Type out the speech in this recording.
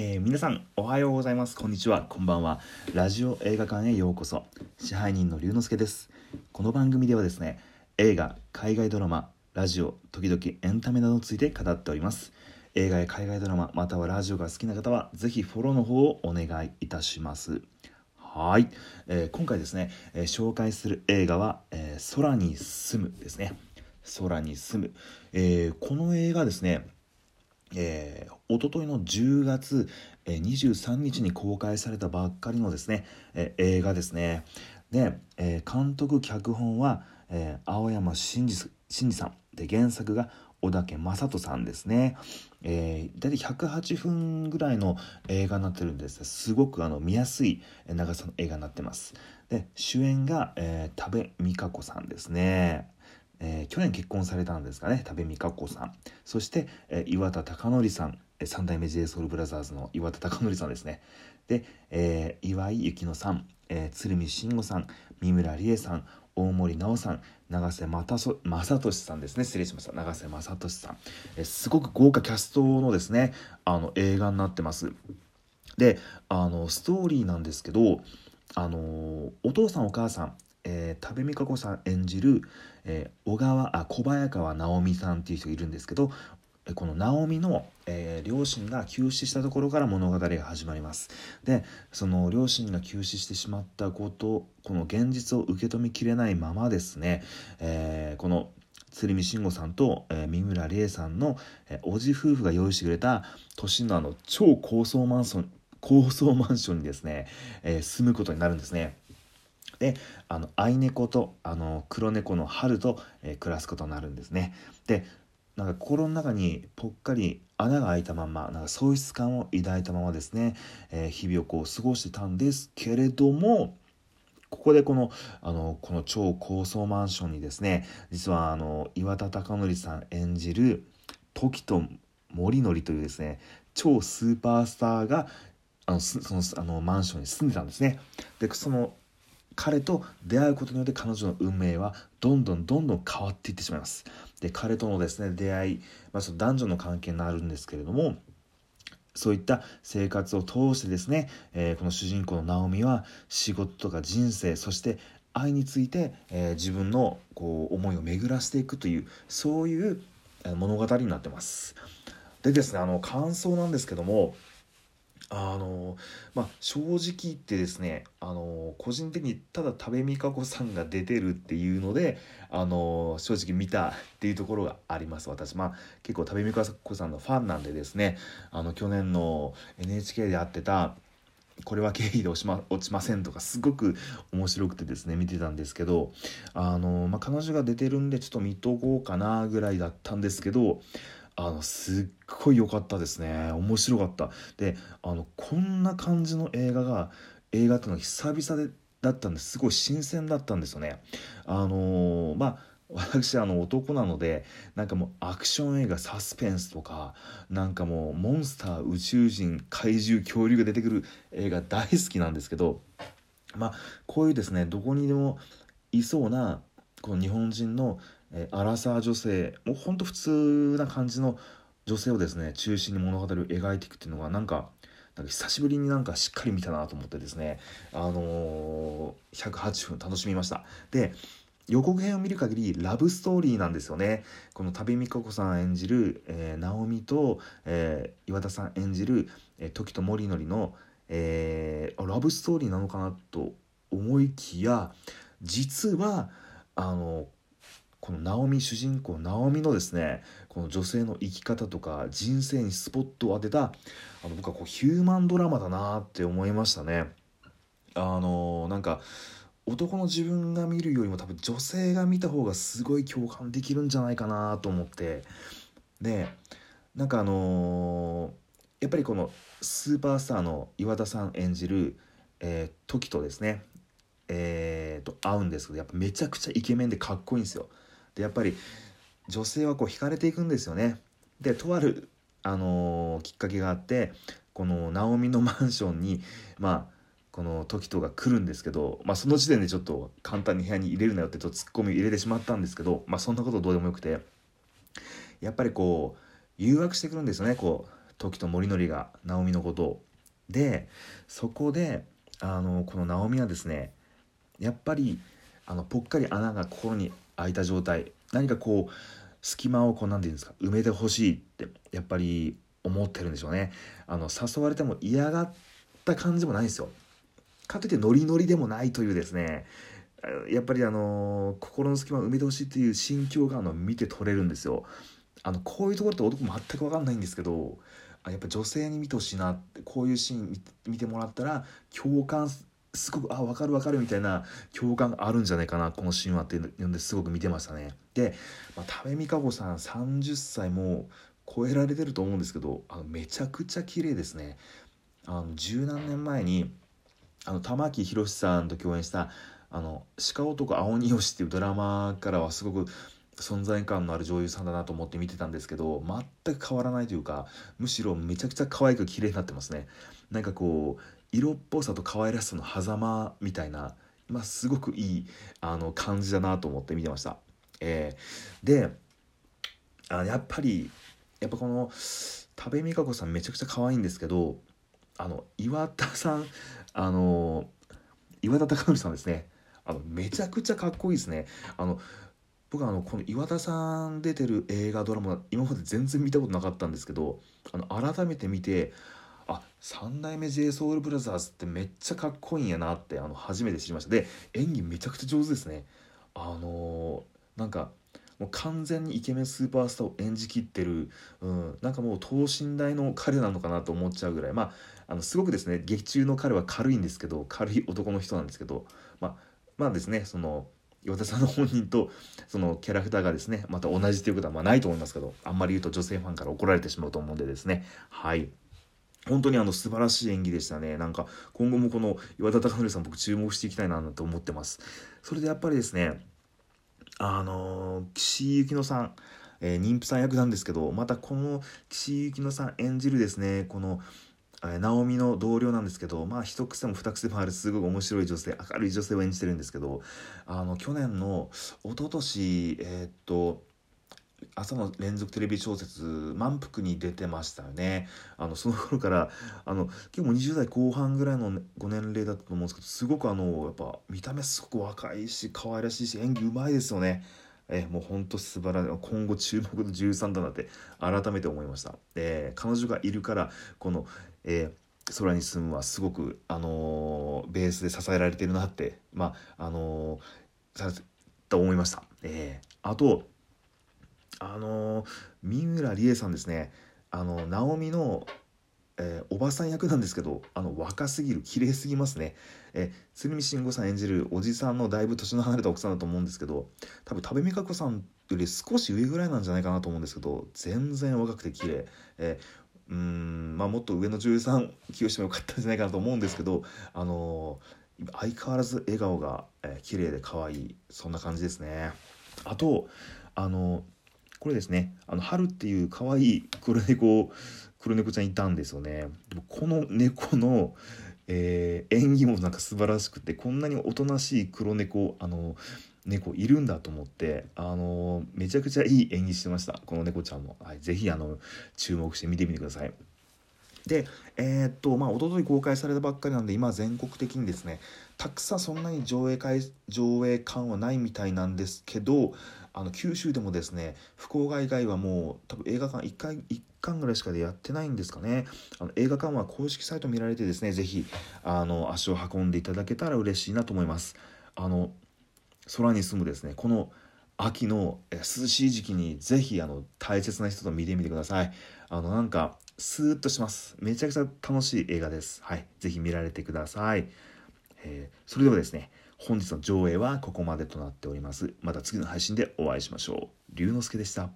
えー、皆さんおはようございます。こんにちは。こんばんは。ラジオ映画館へようこそ。支配人の龍之介です。この番組ではですね映画海外ドラマラジオ時々エンタメなどについて語っております。映画や海外ドラマまたはラジオが好きな方はぜひフォローの方をお願いいたします。はい、えー、今回ですね、えー、紹介する映画は、えー、空に住むですね。空に住む、えこの映画ですねえー、おとといの10月、えー、23日に公開されたばっかりのですね、えー、映画ですね。で、えー、監督脚本は、えー、青山真司さんで原作が小竹正人さんですね。えー、大体108分ぐらいの映画になってるんですすごくあの見やすい長さの映画になってます。で主演が、えー、多部未華子さんですね。えー、去年結婚されたんですかね多部未華子さん。そして、えー、岩田貴則さん。三代目 JSOULBROTHERS の岩田貴則さんですね。で、えー、岩井幸乃さん、えー、鶴見慎吾さん。三村理恵さん。大森奈緒さん。永瀬正俊さんですね。失礼しました。永瀬正俊さん、えー、すごく豪華キャストのですねあの映画になってます。であのストーリーなんですけどあのお父さんお母さんえー、多部未華子さん演じる、えー、小川あ小早川直美さんっていう人がいるんですけどこの直美の、えー、両親が急死したところから物語が始まりますでその両親が急死してしまったことこの現実を受け止めきれないままですね、えー、この鶴見慎吾さんと、えー、三村理恵さんの、えー、おじ夫婦が用意してくれた都心のあの超高層マンション高層マンションにですね、えー、住むことになるんですね。であの愛猫とあの黒猫の春と、えー、暮らすことになるんですね。でなんか心の中にぽっかり穴が開いたままなんか喪失感を抱いたままですね、えー、日々をこう過ごしてたんですけれどもここでこのあのこの超高層マンションにですね実はあの岩田貴則さん演じる時と森則というですね超スーパースターがあのそのあのマンションに住んでたんですね。でその彼と出会うことによって彼女の運命はどんどんどんどん変わっていってしまいます。で彼とのですね出会い、まあ、その男女の関係になるんですけれどもそういった生活を通してですね、えー、この主人公のナオミは仕事とか人生そして愛について、えー、自分のこう思いを巡らせていくというそういう物語になってます。でですねあの感想なんですけどもあのまあ正直言ってですねあの個人的にただ多部未華子さんが出てるっていうのであの正直見たっていうところがあります私。まあ結構多部未華子さんのファンなんでですねあの去年の NHK でやってたこれは経費で落ちま落ちませんとかすごく面白くてですね見てたんですけどあの、まあ、彼女が出てるんでちょっと見とこうかなぐらいだったんですけどあのすっごい良かったですね。面白かった。であのこんな感じの映画が映画っていうのは久々でだったんです。すごい新鮮だったんですよね。あのー、まあ私あの男なのでなんかもうアクション映画サスペンスとかなんかもうモンスター宇宙人怪獣恐竜が出てくる映画大好きなんですけどまあこういうですねどこにでもいそうなこの日本人のえー、アラサー女性もうほんと普通な感じの女性をですね中心に物語を描いていくっていうのがなんか久しぶりになんかしっかり見たなと思ってですねあのー、108分楽しみました。で予告編を見る限りラブストーリーなんですよね。この旅美香子さん演じる、えー、直美と、えー、岩田さん演じる、えー、時と森のりの、えー、ラブストーリーなのかなと思いきや実はあのこのナオミ主人公ナオミのですねこの女性の生き方とか人生にスポットを当てたあの僕はこうヒューマンドラマだなって思いましたね。あのなんか男の自分が見るよりも多分女性が見た方がすごい共感できるんじゃないかなと思ってでなんかあのー、やっぱりこのスーパースターの岩田さん演じる、えー、時とですねえー、と会うんですけどやっぱめちゃくちゃイケメンでかっこいいんですよ。でやっぱり女性はこう惹かれていくんですよね。でとある、あのー、きっかけがあってこのナオミのマンションにまあこの時とが来るんですけど、まあ、その時点でちょっと簡単に部屋に入れるなよってちょっとツッコミ入れてしまったんですけど、まあ、そんなことどうでもよくてやっぱりこう誘惑してくるんですよねこう時と森則が直美のことをでそこであのこの直美はですねやっぱりあのぽっかり穴が心に開いた状態。何かこう隙間をこう何て言うんですか埋めてほしいってやっぱり思ってるんでしょうね。あの誘われても嫌がった感じもないんですよ。かといってノリノリでもないというですねやっぱりあの心の隙間を埋めてほしいっていう心境があの見て取れるんですよ。あのこういうところって男全く分かんないんですけどやっぱ女性に見てほしいなってこういうシーン見てもらったら共感すごくあ分かる分かるみたいな共感があるんじゃないかなこのシーンはっていうのですごく見てましたね。で、まあ、多部未華子さん30歳も超えられてると思うんですけどあのめちゃくちゃ綺麗ですね。あの十何年前にあの玉木宏さんと共演した「あの鹿男青鬼よし」っていうドラマからはすごく存在感のある女優さんだなと思って見てたんですけど全く変わらないというかむしろめちゃくちゃ可愛く綺麗になってますね。なんかこう色っぽさと可愛らしさの狭間みたいな、まあ、すごくいいあの感じだなと思って見てました。えー、であやっぱりやっぱこの多部未華子さんめちゃくちゃ可愛いんですけどあの岩田さんあの岩田貴則さんですね。あのめちゃくちゃかっこいいですね。あの僕はあのこの岩田さん出てる映画ドラマ今まで全然見たことなかったんですけどあの改めて見てあ三代目 j ソ o u l b r o t h e r ってめっちゃかっこいいんやなってあの初めて知りました。で演技めちゃくちゃ上手ですね。あのー、なんかもう完全にイケメンスーパースターを演じきってる、うん、なんかもう等身大の彼なのかなと思っちゃうぐらい。まああのすごくですね劇中の彼は軽いんですけど軽い男の人なんですけどまあまあですねその岩田さんの本人とそのキャラクターがですねまた同じということはまあないと思いますけどあんまり言うと女性ファンから怒られてしまうと思うんでですね。はい。本当にあの素晴らしい演技でしたね。なんか今後もこの岩田貴則さん僕注目していきたいなと思ってます。それでやっぱりですねあの岸井ゆきのさんえー、妊婦さん役なんですけどまたこの岸井ゆきのさん演じるですねこの直美の同僚なんですけどまあ一癖も二癖もあるすごく面白い女性明るい女性を演じてるんですけどあの去年の一昨年えー、っと朝の連続テレビ小説「満腹」に出てましたよね。あのその頃からあの結構20代後半ぐらいのご年齢だったと思うんですけどすごくあのやっぱ見た目すごく若いし可愛らしいし演技うまいですよね。えもうほんと素晴らしい。今後注目の13だなって改めて思いました、えー、彼女がいるからこの、えー、空に住むはすごく、あのー、ベースで支えられてるなってまああのー、と思いました、えー、あとあの三村理恵さんですね。あの直美のえー、おばさん役なんですけどあの若すぎる綺麗すぎますね、えー、鶴見慎吾さん演じるおじさんのだいぶ年の離れた奥さんだと思うんですけど多分多部未華子さんより少し上ぐらいなんじゃないかなと思うんですけど全然若くて綺麗、えー、うんまあもっと上の女優さん起用してもよかったんじゃないかなと思うんですけどあの相変わらず笑顔が、えー、綺麗で可愛いそんな感じですね。あとあのこれですねあの春っていう可愛い黒猫黒猫ちゃんいたんですよね。この猫の、えー、演技もなんか素晴らしくてこんなにおとなしい黒猫あの猫いるんだと思ってあのめちゃくちゃいい演技してましたこの猫ちゃんも、はい、ぜひあの注目して見てみてください。でえー、っとまあ一昨日公開されたばっかりなんで今全国的にですねたくさんそんなに上映会上映感はないみたいなんですけどあの九州でもですね福岡以外はもう多分映画館1回1巻ぐらいしかでやってないんですかね。あの映画館は公式サイト見られてですね是非あの足を運んでいただけたら嬉しいなと思います。あの空に住むですねこの秋の涼しい時期に是非あの大切な人と見てみてください。あのなんかスーッとします。めちゃくちゃ楽しい映画です。はい。是非見られてください、えー、それではですね本日の上映はここまでとなっております。また次の配信でお会いしましょう。龍之介でした。